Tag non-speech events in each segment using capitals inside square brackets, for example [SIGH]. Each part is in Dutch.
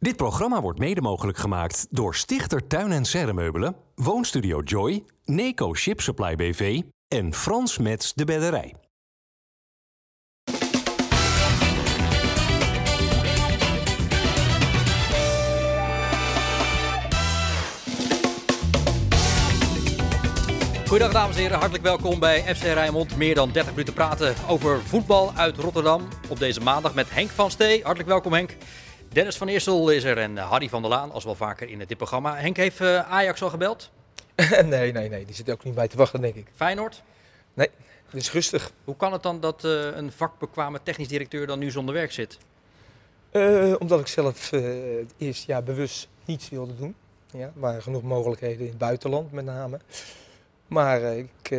Dit programma wordt mede mogelijk gemaakt door Stichter Tuin en Serremeubelen, Woonstudio Joy, Neco Ship Supply BV en Frans Mets de Bedderij. Goedendag dames en heren, hartelijk welkom bij FC Rijnmond. Meer dan 30 minuten praten over voetbal uit Rotterdam op deze maandag met Henk van Stee. Hartelijk welkom Henk. Dennis van Eersel is er en eh, Harry van der Laan, als wel vaker in dit programma. Henk heeft eh, Ajax al gebeld? [LAUGHS] nee, nee, nee. Die zit ook niet bij te wachten, denk ik. Feyenoord? Nee, het is rustig. Hoe kan het dan dat uh, een vakbekwame technisch directeur dan nu zonder werk zit? Uh, omdat ik zelf uh, het eerste jaar bewust niets wilde doen. Ja, er waren genoeg mogelijkheden in het buitenland met name. Maar ik,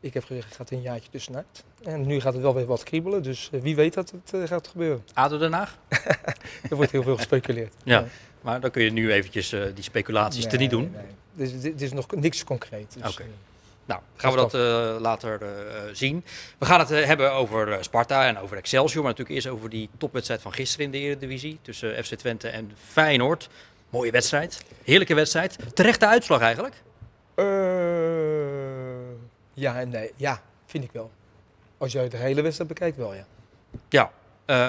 ik heb gezegd, ik ga er een jaartje tussenuit. En nu gaat het wel weer wat kriebelen, dus wie weet dat het gaat gebeuren. ADO Den Haag? [LAUGHS] er wordt heel veel gespeculeerd. Ja, ja. maar dan kun je nu eventjes die speculaties nee, te niet doen. Nee. Dit is nog niks concreet. Dus, Oké. Nou, gaan we dat uh, later uh, zien. We gaan het uh, hebben over Sparta en over Excelsior. Maar natuurlijk eerst over die topwedstrijd van gisteren in de Eredivisie. Tussen FC Twente en Feyenoord. Mooie wedstrijd. Heerlijke wedstrijd. Terechte uitslag eigenlijk? ja en nee. Ja, vind ik wel. Als je de hele wedstrijd bekijkt wel, ja. Ja.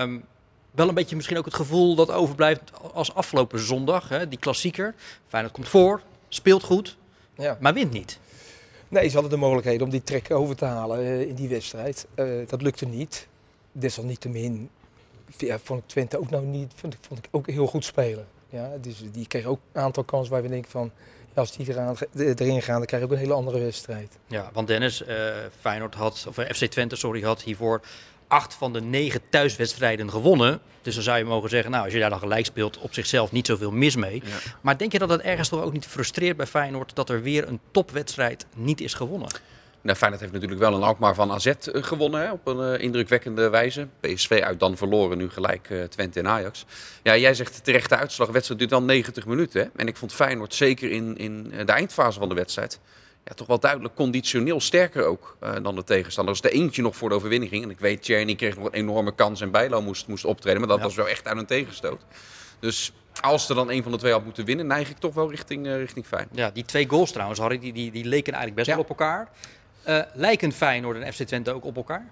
Um, wel een beetje misschien ook het gevoel dat overblijft als afgelopen zondag. Hè, die klassieker. Feyenoord komt voor, speelt goed, ja. maar wint niet. Nee, ze hadden de mogelijkheden om die trek over te halen uh, in die wedstrijd. Uh, dat lukte niet. Desalniettemin ja, vond ik Twente ook nou niet, vond ik, vond ik ook heel goed spelen. Ja, dus die kreeg ook een aantal kansen waar we denken van, als die eraan, erin gaan, dan krijg je ook een hele andere wedstrijd. Ja, want Dennis, uh, Feyenoord had, of FC Twente, sorry, had hiervoor acht van de negen thuiswedstrijden gewonnen. Dus dan zou je mogen zeggen, nou, als je daar dan gelijk speelt, op zichzelf niet zoveel mis mee. Ja. Maar denk je dat het ergens toch ook niet frustreert bij Feyenoord dat er weer een topwedstrijd niet is gewonnen? Nou, Feyenoord heeft natuurlijk wel een Alkmaar van AZ gewonnen hè, op een uh, indrukwekkende wijze. PSV uit dan verloren, nu gelijk uh, Twente en Ajax. Ja, jij zegt terechte uitslag, de wedstrijd duurt dan 90 minuten. Hè? En ik vond Feyenoord zeker in, in de eindfase van de wedstrijd ja, toch wel duidelijk conditioneel sterker ook uh, dan de tegenstander. Als er eentje nog voor de overwinning ging. En ik weet, Tjerni kreeg nog een enorme kans en Bijlo moest, moest optreden. Maar dat ja. was wel echt uit een tegenstoot. Dus als er dan een van de twee had moeten winnen, neig ik toch wel richting, uh, richting Feyenoord. Ja, die twee goals trouwens, Harry, die, die, die leken eigenlijk best ja. wel op elkaar. Uh, lijken Feyenoord en FC Twente ook op elkaar?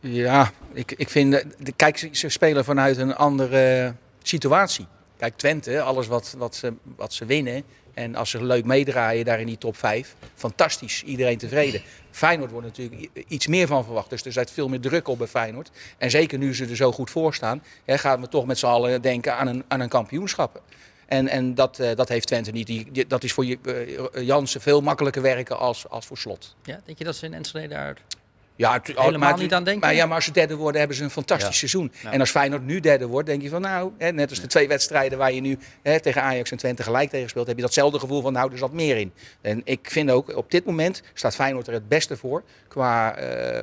Ja, ik, ik vind... De, kijk, ze spelen vanuit een andere situatie. Kijk, Twente, alles wat, wat, ze, wat ze winnen... En als ze leuk meedraaien daar in die top 5, fantastisch, iedereen tevreden. Feyenoord wordt natuurlijk iets meer van verwacht. Dus er zit veel meer druk op bij Feyenoord. En zeker nu ze er zo goed voor staan, hè, gaan we toch met z'n allen denken aan een, aan een kampioenschap. En, en dat, uh, dat heeft Twente niet. Die, die, dat is voor uh, Jansen veel makkelijker werken als, als voor slot. Ja, denk je dat ze in Enschede daar ja, helemaal maar, niet aan denken? Maar, ja, maar als ze derde worden, hebben ze een fantastisch ja. seizoen. Ja. En als Feyenoord nu derde wordt, denk je van nou, hè, net als de twee wedstrijden waar je nu hè, tegen Ajax en Twente gelijk tegen speelt, heb je datzelfde gevoel van nou, er zat meer in. En ik vind ook, op dit moment staat Feyenoord er het beste voor qua uh,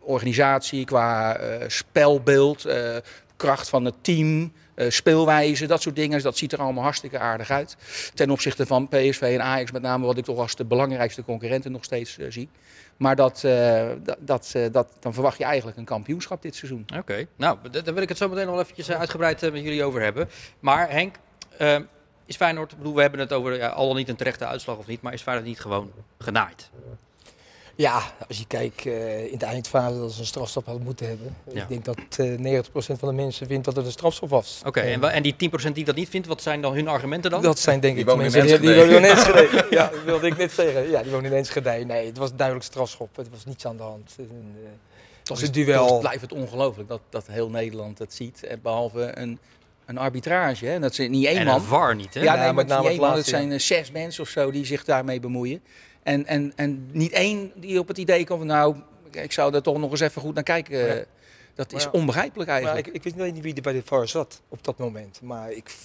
organisatie, qua uh, spelbeeld, uh, kracht van het team. Uh, speelwijze, dat soort dingen. Dat ziet er allemaal hartstikke aardig uit. Ten opzichte van PSV en Ajax met name, wat ik toch als de belangrijkste concurrenten nog steeds uh, zie. Maar dat, uh, dat, dat, dan verwacht je eigenlijk een kampioenschap dit seizoen. Oké, nou, daar wil ik het zo meteen nog eventjes uitgebreid met jullie over hebben. Maar Henk, is Feyenoord, bedoel, we hebben het over ja, al dan niet een terechte uitslag of niet, maar is Feyenoord niet gewoon genaaid? Ja, als je kijkt uh, in de eindfase dat ze een strafstop hadden moeten hebben. Ja. Ik denk dat uh, 90% van de mensen vindt dat het een strafstop was. Oké, okay, en, en die 10% die dat niet vindt, wat zijn dan hun argumenten dan? Dat zijn denk ik de mensen die, die wonen in Enschede. [LAUGHS] ja, dat wilde ik net zeggen. Ja, die wonen in Enschede. Nee, het was duidelijk strafschop. Het was niets aan de hand. En, uh, het was een duel. Toch blijft het ongelooflijk dat, dat heel Nederland het ziet. Behalve een, een arbitrage. Hè? Dat ze niet één en man. een VAR niet, hè? Ja, nee, maar één man. Het zijn zes mensen of zo die zich daarmee bemoeien. En, en, en niet één die op het idee komt van nou, ik zou er toch nog eens even goed naar kijken. Ja. Dat is ja, onbegrijpelijk eigenlijk. Ik, ik, weet niet wie er bij de VAR zat op dat moment. Maar ik,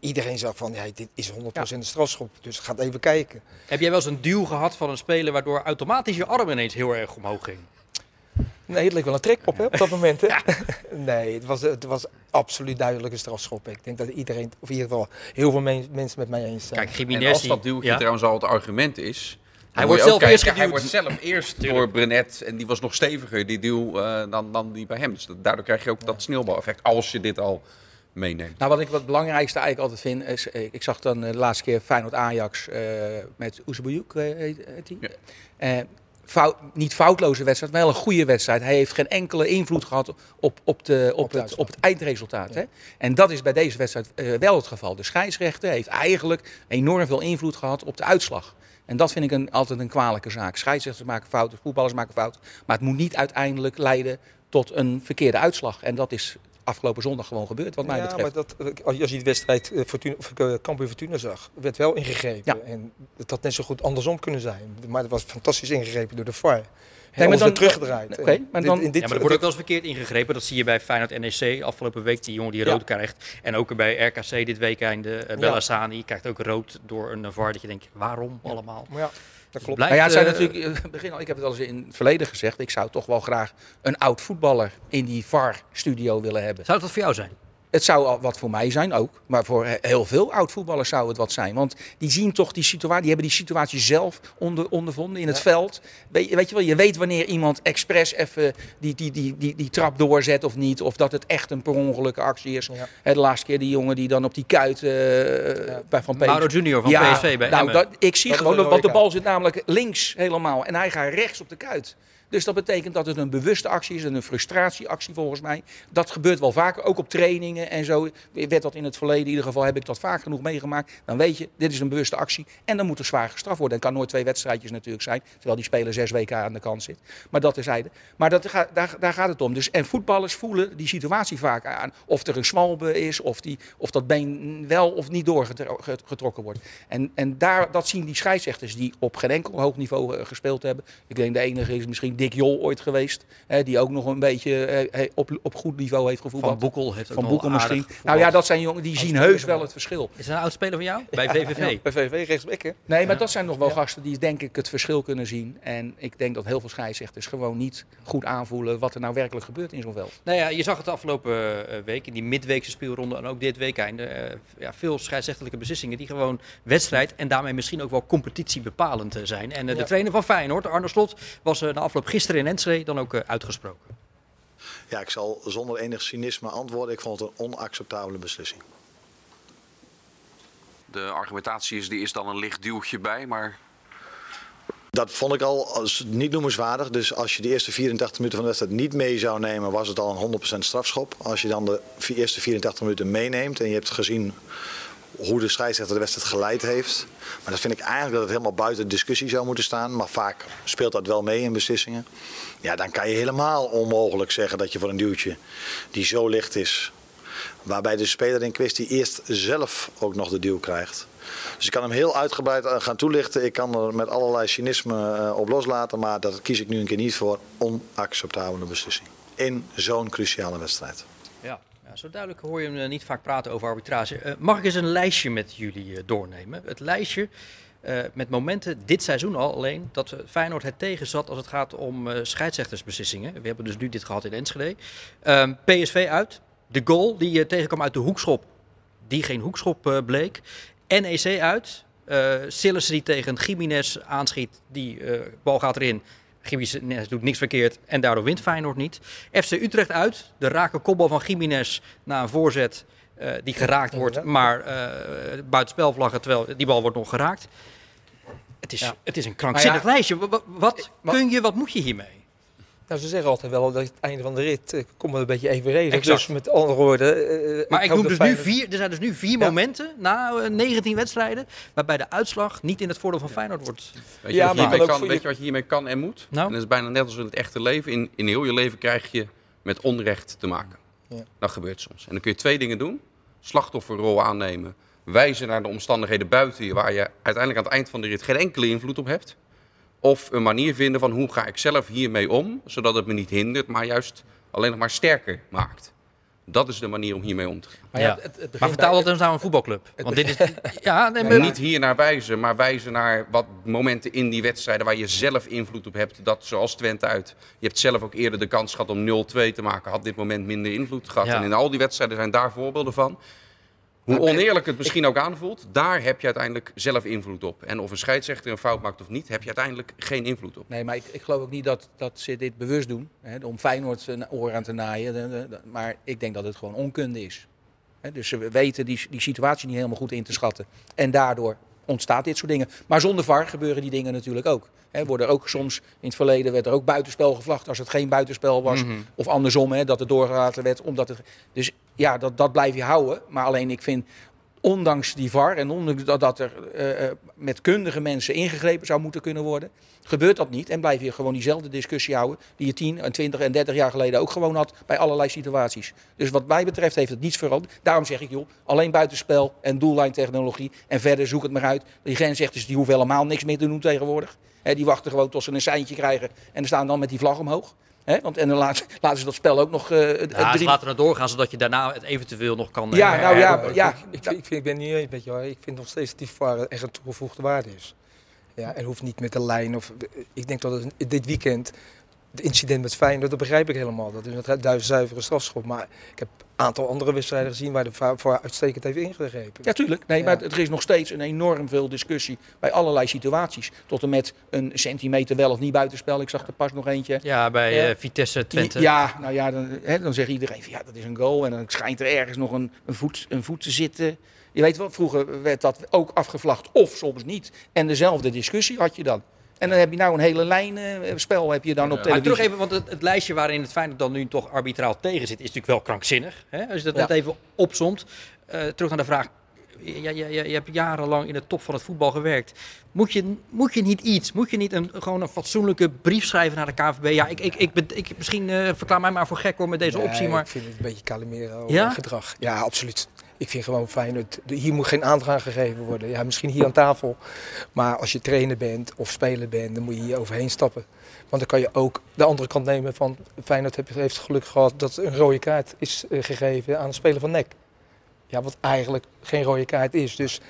iedereen zag van, ja, dit is 100% ja. een strafschop. Dus ga even kijken. Heb jij wel eens een duw gehad van een speler waardoor automatisch je arm ineens heel erg omhoog ging? Nee, het leek wel een trek op hè, op dat moment. Hè? Ja. [LAUGHS] Nee, het was, het was absoluut duidelijk een strafschop. Ik denk dat iedereen, of in ieder geval heel veel men, mensen met mij eens zijn. Kijk, Jiménez, als dat duwtje ja? trouwens al het argument is... Hij wordt zelf kijken, eerst geduwd. Hij wordt zelf eerst door Brenet en die was nog steviger, die duw, uh, dan, dan die bij hem. Dus dat, daardoor krijg je ook ja. dat sneeuwbaleffect. Als je dit al meeneemt. Nou, wat ik wat het belangrijkste eigenlijk altijd vind, is, eh, ik zag dan eh, de laatste keer Feyenoord-Ajax eh met Oezebouyouk, eh, heet, heet die? Ja. Fout, niet foutloze wedstrijd, maar wel een goede wedstrijd. Hij heeft geen enkele invloed gehad op, op, de, op, het, op het eindresultaat. Hè? En dat is bij deze wedstrijd eh, wel het geval. De scheidsrechter heeft eigenlijk enorm veel invloed gehad op de uitslag. En dat vind ik een, altijd een kwalijke zaak. Scheidsrechters maken fouten, voetballers maken fouten. Maar het moet niet uiteindelijk leiden tot een verkeerde uitslag. En dat is afgelopen zondag gewoon gebeurd, wat mij ja, betreft. maar dat, eh, als je de wedstrijd eh, Fortuna, of, eh, Cambuur Fortuna zag, werd wel ingegrepen. Ja. En het had net zo goed andersom kunnen zijn. Maar het was fantastisch ingegrepen door de VAR. maar Hey, dan- maar dan- dit- Ja, maar er wordt ook wel eens verkeerd ingegrepen. Dat zie je bij Feyenoord NEC afgelopen week. Die jongen die Ja. rood krijgt. En ook bij RKC dit weekend. De uh, Bellassani krijgt ook rood door een VAR. Dat je denkt, waarom allemaal? Maar ja, dat klopt. Blijft, Maar ja, het zijn eh, natuurlijk, het [LAUGHS] begin al, ik heb het al eens in het verleden gezegd, ik zou toch wel graag een oud voetballer in die VAR-studio willen hebben. Zou dat voor jou zijn? Het zou al wat voor mij zijn ook, maar voor he- heel veel oud voetballers zou het wat zijn. Want die zien toch die situatie, die hebben die situatie zelf onder, ondervonden in het Ja. veld. Weet, je- weet je wel, je weet wanneer iemand expres even die, die, die, die, die trap doorzet of niet. Of dat het echt een per ongelukke actie is. Ja. Hè, De laatste keer die jongen die dan op die kuit eh, bij Van Peter Mauro Junior van ja, PSV bij nou, dat, ik zie Dat gewoon, want de bal zit namelijk links helemaal en hij gaat rechts op de kuit. Dus dat betekent dat het een bewuste actie is en een frustratieactie volgens mij. Dat gebeurt wel vaker, ook op trainingen en zo. Werd dat in het verleden, in ieder geval heb ik dat vaak genoeg meegemaakt. Dan weet je, dit is een bewuste actie en dan moet er zwaar gestraft worden. En kan nooit twee wedstrijdjes natuurlijk zijn, terwijl die speler zes weken aan de kant zit. Maar dat terzijde. Maar dat daar, daar gaat het om. Dus, en voetballers voelen die situatie vaak aan. Of er een smalbe is, of, die, of dat been wel of niet doorgetrokken wordt. En, en daar, dat zien die scheidsrechters die op geen enkel hoog niveau eh, gespeeld hebben. Ik denk de enige is misschien Dick Jol ooit geweest. Hè, die ook nog een beetje eh, eh, op, op goed niveau heeft gevoetbald. Van Boekel heeft Van Boekel misschien. Nou ja, dat zijn jongen die zien heus wel het verschil. Is dat een oud speler van jou? Bij VVV? Bij VV rechtsback, hè? Nee, maar dat zijn nog wel gasten die denk ik het verschil kunnen zien. En ik denk dat heel veel scheidsrechters gewoon niet goed aanvoelen wat er nou werkelijk gebeurt in zo'n veld. Nou ja, je zag het de afgelopen eh, week in die midweekse speelronde en ook dit weekend. eh, ja, veel scheidsrechtelijke beslissingen die gewoon wedstrijd en daarmee misschien ook wel competitie bepalend eh, zijn. En de Ja. trainer van Feyenoord, Arne Slot, was eh, na afloop gisteren in Enschede dan ook eh, uitgesproken. Ja, ik zal zonder enig cynisme antwoorden. Ik vond het een onacceptabele beslissing. De argumentatie is, die is dan een licht duwtje bij, maar Dat vond ik al als niet noemenswaardig. Dus als je de eerste 84 minuten van de wedstrijd niet mee zou nemen, was het al een 100% strafschop. Als je dan de eerste 84 minuten meeneemt en je hebt gezien hoe de scheidsrechter de wedstrijd geleid heeft. Maar dat vind ik eigenlijk dat het helemaal buiten discussie zou moeten staan. Maar vaak speelt dat wel mee in beslissingen. Ja, dan kan je helemaal onmogelijk zeggen dat je voor een duwtje die zo licht is. Waarbij de speler in kwestie eerst zelf ook nog de duw krijgt. Dus ik kan hem heel uitgebreid eh, gaan toelichten. Ik kan er met allerlei cynisme eh, op loslaten. Maar dat kies ik nu een keer niet voor. Onacceptabele beslissing. In zo'n cruciale wedstrijd. Zo duidelijk hoor je hem eh, niet vaak praten over arbitrage. Eh, mag ik eens een lijstje met jullie eh, doornemen? Het lijstje met momenten dit seizoen al alleen dat Feyenoord het tegenzat als het gaat om scheidsrechtersbeslissingen. We hebben dus nu dit gehad in Enschede. Ehm, PSV uit. De goal die tegenkwam uit de hoekschop, die geen hoekschop bleek. NEC uit. Sillissen die tegen Jiménez aanschiet, die bal gaat erin. Jiménez doet niks verkeerd en daardoor wint Feyenoord niet. FC Utrecht uit. De rake kopbal van Jiménez na een voorzet eh, die geraakt wordt, maar eh buitenspelvlaggen, terwijl die bal wordt nog geraakt. Het is, Ja. het is een krankzinnig ja, lijstje. Wa- wa- Wat kun je, wat moet je hiermee? Nou, ze zeggen altijd wel dat het einde van de rit eh, komt wel een beetje evenredig. Exact. Dus met andere woorden... eh, Maar ik hoop noem dus nu vier, er zijn dus nu vier Ja. momenten na eh, 19 wedstrijden waarbij de uitslag niet in het voordeel van Feyenoord wordt. Weet je, Ja, maar kan, voor weet je- je wat je hiermee kan en moet? Nou? En dat is bijna net als in het echte leven. In, in heel je leven krijg je met onrecht te maken. Ja. Dat gebeurt soms. En dan kun je twee dingen doen. Slachtofferrol aannemen. Wijzen naar de omstandigheden buiten je... waar je uiteindelijk aan het eind van de rit geen enkele invloed op hebt. Of een manier vinden van hoe ga ik zelf hiermee om... zodat het me niet hindert, maar juist alleen nog maar sterker maakt. Dat is de manier om hiermee om te gaan. Maar, Ja. het, het begint Maar vertaal dat eens naar een voetbalclub. Want dit is. [LAUGHS] Ja, nee, En maar, niet hier naar wijzen, maar wijzen naar wat momenten in die wedstrijden waar je zelf invloed op hebt. Dat zoals Twente uit. Je hebt zelf ook eerder de kans gehad om 0-2 te maken. Had dit moment minder invloed gehad. Ja. En in al die wedstrijden zijn daar voorbeelden van. Hoe Maar- oneerlijk het misschien ook aanvoelt, daar heb je uiteindelijk zelf invloed op. En of een scheidsrechter een fout maakt of niet, heb je uiteindelijk geen invloed op. Nee, maar ik, ik geloof ook niet dat, dat ze dit bewust doen. Hè, om Feyenoord zijn oor aan te naaien. Maar ik denk dat het gewoon onkunde is. Hè, dus ze weten die, die situatie niet helemaal goed in te schatten. En daardoor ontstaat dit soort dingen. Maar zonder VAR gebeuren die dingen natuurlijk ook. Hè, worden ook soms in het verleden werd er ook buitenspel gevlacht als het geen buitenspel was. Mhm. Of andersom, hè, dat het doorgelaten werd. Omdat het, dus ja, dat, dat blijf je houden. Maar alleen ik vind, ondanks die VAR en ondanks dat, er eh, eh, met kundige mensen ingegrepen zou moeten kunnen worden, gebeurt dat niet. En blijf je gewoon diezelfde discussie houden die je 10 en 20 en 30 jaar geleden ook gewoon had bij allerlei situaties. Dus wat mij betreft heeft het niets veranderd. Daarom zeg ik, joh, alleen buitenspel en doellijntechnologie en verder zoek het maar uit. Die grensrechters die hoeven helemaal niks meer te doen tegenwoordig. Die wachten gewoon tot ze een seintje krijgen en staan dan met die vlag omhoog. Hè, want, en dan laten, laten ze dat spel ook nog eh, het- Ja, ze drie- laten het doorgaan, zodat je daarna het eventueel nog kan... Ja, eh, nou ja, ja. Ik, ik, vind- ik, ben niet eens met jou. Ik vind nog steeds dat die VAR echt een toegevoegde waarde is. Ja, en hoeft niet met de lijn. Of, ik denk dat het, dit weekend, het incident met Feyenoord, dat begrijp ik helemaal. Dat is een duizend zuivere strafschop. Maar ik heb aantal andere wedstrijden gezien waar de VAR voor uitstekend heeft ingegrepen. Ja, tuurlijk. Nee, Ja. maar er is nog steeds een enorm veel discussie bij allerlei situaties. Tot en met een centimeter wel of niet buitenspel. Ik zag er pas nog eentje. Ja, bij eh, Vitesse Twente. Ja, nou ja, dan, hè, dan zegt iedereen van ja, dat is een goal. En dan schijnt er ergens nog een, een, voet, een voet te zitten. Je weet wel, vroeger werd dat ook afgevlacht of soms niet. En dezelfde discussie had je dan. En dan heb je nou een hele lijn eh, spel heb je dan op Maar televisie. terug even, want het, het lijstje waarin het Feyenoord dan nu toch arbitraal tegen zit, is natuurlijk wel krankzinnig. Hè? Als je dat Ja. net even opzomt. Eh, terug naar de vraag. Ja, ja, ja, je hebt jarenlang in de top van het voetbal gewerkt. Moet je, moet je niet iets, moet je niet een, gewoon een fatsoenlijke brief schrijven naar de KVB? Ja, ik, ik, ik, ben- ik, misschien eh, verklaar mij maar voor gek hoor met deze Nee, optie, maar Ik vind het een beetje Calimero Ja? gedrag. Ja, absoluut. Ik vind gewoon. Het, hier moet geen aandacht aan gegeven worden. Ja, misschien hier aan tafel. Maar als je trainer bent of speler bent, dan moet je hier overheen stappen. Want dan kan je ook de andere kant nemen van Feyenoord heeft- geluk gehad dat een rode kaart is eh, gegeven aan een speler van NEC. Ja, wat eigenlijk geen rode kaart is. Dus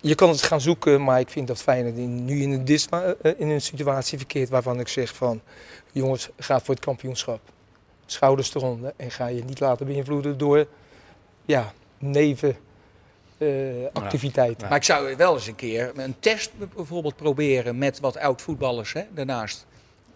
je kan het gaan zoeken, maar ik vind dat Feyenoord nu in een, disma- eh, in een situatie verkeert waarvan ik zeg van... Jongens, ga voor het kampioenschap. Schouders eronder en ga je niet laten beïnvloeden door ja, neven eh, activiteiten. Maar ik zou wel eens een keer een test bijvoorbeeld proberen met wat oud voetballers hè, daarnaast.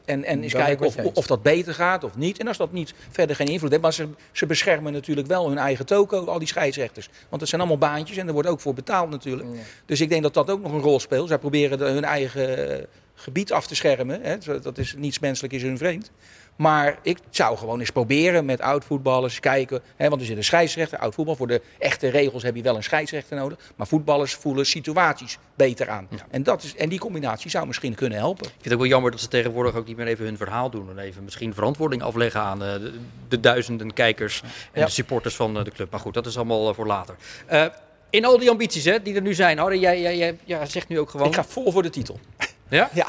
En, en eens kijken of, of dat beter gaat of niet. En als dat niet verder geen invloed heeft. Maar ze, ze beschermen natuurlijk wel hun eigen toko, al die scheidsrechters. Want het zijn allemaal baantjes en er wordt ook voor betaald natuurlijk. Ja. Dus ik denk dat dat ook nog een rol speelt. Zij proberen de- hun eigen eh, gebied af te schermen. Hè. Dat is niets menselijk is hun vreemd. Maar ik zou gewoon eens proberen met oud-voetballers kijken. Hè, want er zit een scheidsrechter, oud voetbal. Voor de echte regels heb je wel een scheidsrechter nodig. Maar voetballers voelen situaties beter aan. En, dat is, en die combinatie zou misschien kunnen helpen. ik vind het ook wel jammer dat ze tegenwoordig ook niet meer even hun verhaal doen. En even misschien verantwoording afleggen aan eh, de, de duizenden kijkers en Ja. de supporters van eh, de club. Maar goed, dat is allemaal eh, voor later. In al die ambities hè, die er nu zijn, Harry, jij, jij, jij ja, zegt nu ook gewoon... Ik ga vol voor de titel. Ja? [LAUGHS] Ja,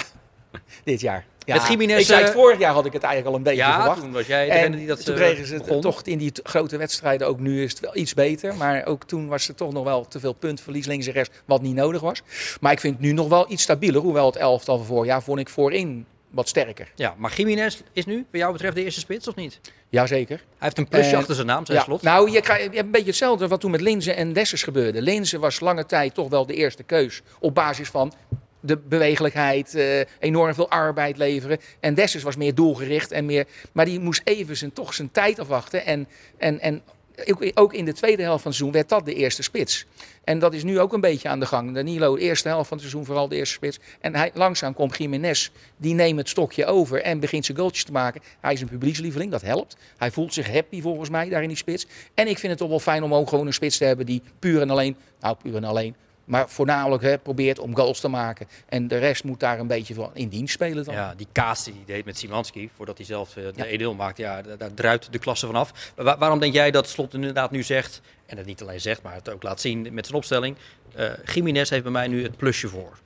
dit jaar. Ja, Met Gimenez, ik zei het eh, vorig jaar had ik het eigenlijk al een beetje Ja, verwacht. toen was jij En die dat toen eh, kregen ze het toch in die grote wedstrijden, ook nu is het wel iets beter. Maar ook toen was er toch nog wel te veel puntverlies links en rechts, wat niet nodig was. Maar ik vind het nu nog wel iets stabieler. Hoewel het elftal van vorig jaar vond ik voorin wat sterker. Ja, maar Jiménez is nu, bij jou betreft, de eerste spits of niet? Hij Jazeker. heeft een plusje Eh, achter zijn naam, zei Ja, Slot. nou, je, krijgt, je hebt een beetje hetzelfde wat toen met Linzen en Dessers gebeurde. Linzen was lange tijd toch wel de eerste keus op basis van de bewegelijkheid, eh, enorm veel arbeid leveren. En Dessers was meer doelgericht en meer. Maar die moest even zijn, toch zijn tijd afwachten. En, en, en ook- ook in de tweede helft van het seizoen werd dat de eerste spits. En dat is nu ook een beetje aan de gang. Danilo, de eerste helft van het seizoen, vooral de eerste spits. En hij, langzaam komt Jiménez, die neemt het stokje over en begint zijn goaltjes te maken. Hij is een publiekslieveling, dat helpt. Hij voelt zich happy volgens mij daar in die spits. En ik vind het toch wel fijn om ook gewoon een spits te hebben die puur en alleen, nou puur en alleen, maar voornamelijk hè, probeert om goals te maken. En de rest moet daar een beetje van in dienst spelen dan. Ja, die kaas die hij deed met Simanski, voordat hij zelf eh, de Ja. 1-0 maakte, ja, daar, daar druipt de klasse vanaf. Maar wa- waarom denk jij dat Slot inderdaad nu zegt, en dat niet alleen zegt, maar het ook laat zien met zijn opstelling, eh Jiménez heeft bij mij nu het plusje voor.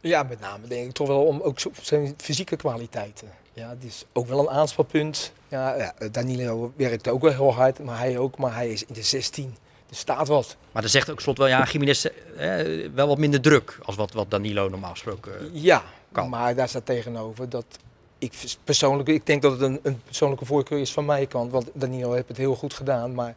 Ja, met name denk ik toch wel om ook zijn fysieke kwaliteiten. Ja, die is ook wel een aanspelpunt. Ja, ja, Danilo werkte ook wel heel hard, maar hij ook. Maar hij is in de 16. Er staat wat. Maar dan zegt ook Slot wel, ja, Jiménez eh, wel wat minder druk als wat, wat Danilo normaal gesproken eh, Ja, kan. maar daar staat tegenover dat ik persoonlijk, ik denk dat het een, een persoonlijke voorkeur is van mijn kant. Want Danilo heeft het heel goed gedaan, maar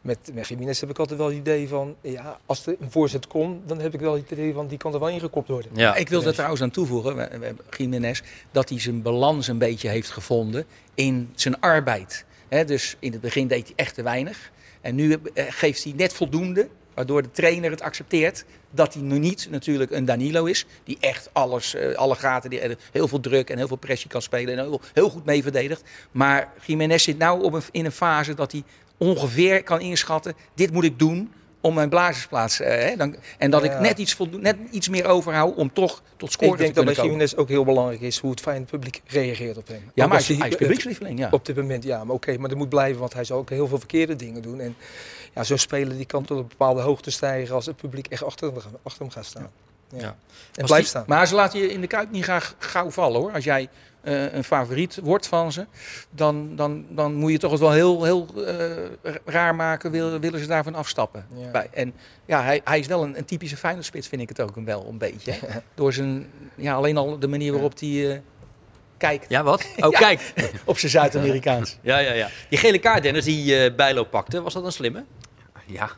met, met Jiménez heb ik altijd wel het idee van, ja, als er een voorzet komt, dan heb ik wel het idee van, die kan er wel ingekopt worden. Ja. Ik wil er trouwens aan toevoegen, we, we, Jiménez, dat hij zijn balans een beetje heeft gevonden in zijn arbeid. Hè, dus in het begin deed hij echt te weinig. En nu eh, geeft hij net voldoende, waardoor de trainer het accepteert dat hij nu niet natuurlijk een Danilo is. Die echt alles, eh, alle gaten, die, eh, heel veel druk en heel veel pressie kan spelen. En heel, goed mee verdedigt. Maar Jiménez zit op een, in een fase dat hij ongeveer kan inschatten. Dit moet ik doen om mijn blazersplaats. eh, dan, en dat Ja. ik net iets, net iets meer overhoud om toch tot scoren Ik denk te dat bij komen. Jiménez ook heel belangrijk is hoe het fijn publiek reageert op hem. Ja, Ook maar als hij, is- hij is publiekslieveling, ja. Op dit moment, ja, maar oké, maar dat moet blijven, want hij zal ook heel veel verkeerde dingen doen. En ja, zo'n speler die kan tot een bepaalde hoogte stijgen als het publiek echt achter hem, achter hem gaat staan. Ja. Ja. En blijft staan. Maar ze laten je in de Kuip niet graag gauw vallen hoor. Als jij eh, een favoriet wordt van ze, dan, dan, dan moet je toch het wel heel, heel eh, raar maken. Wil, willen ze daarvan afstappen? Ja. Bij, en ja, hij, hij is wel een, een typische Feyenoord-spits, vind ik het ook een wel een beetje. Door zijn, ja, alleen al de manier waarop hij eh, kijkt Ja, wat? [LAUGHS] Oh, Ja. kijk. op zijn Zuid-Amerikaans. Ja, ja, ja. Die gele kaart, Dennis, die eh Bijlo pakte, was dat een slimme? Ja.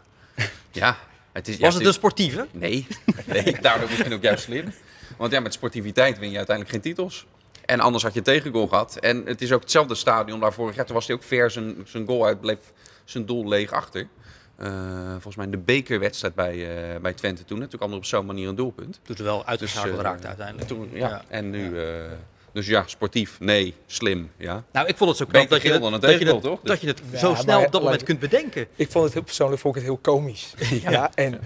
Ja. Het is, Was het een sportieve? Nee, [LAUGHS] nee daardoor misschien ook juist slim. Want ja, met sportiviteit win je uiteindelijk geen titels. En anders had je een tegengoal gehad. En het is ook hetzelfde stadion daar vorig jaar. Toen was hij ook ver zijn, zijn goal uit, bleef zijn doel leeg achter. Eh, volgens mij in de bekerwedstrijd bij, eh, bij Twente toen. Natuurlijk allemaal op zo'n manier een doelpunt. Toen ze wel uitgeschakeld eh, raakte uiteindelijk. Toen, ja. Ja. En nu... eh, dus ja, sportief. Nee, slim. Ja. Nou, ik vond het zo knap Beter dat je dat je tegengoal, het, toch? dat je het Ja, zo maar snel op dat moment kunt bedenken. Ik vond het heel persoonlijk vond ik het heel komisch. [LAUGHS] ja. en,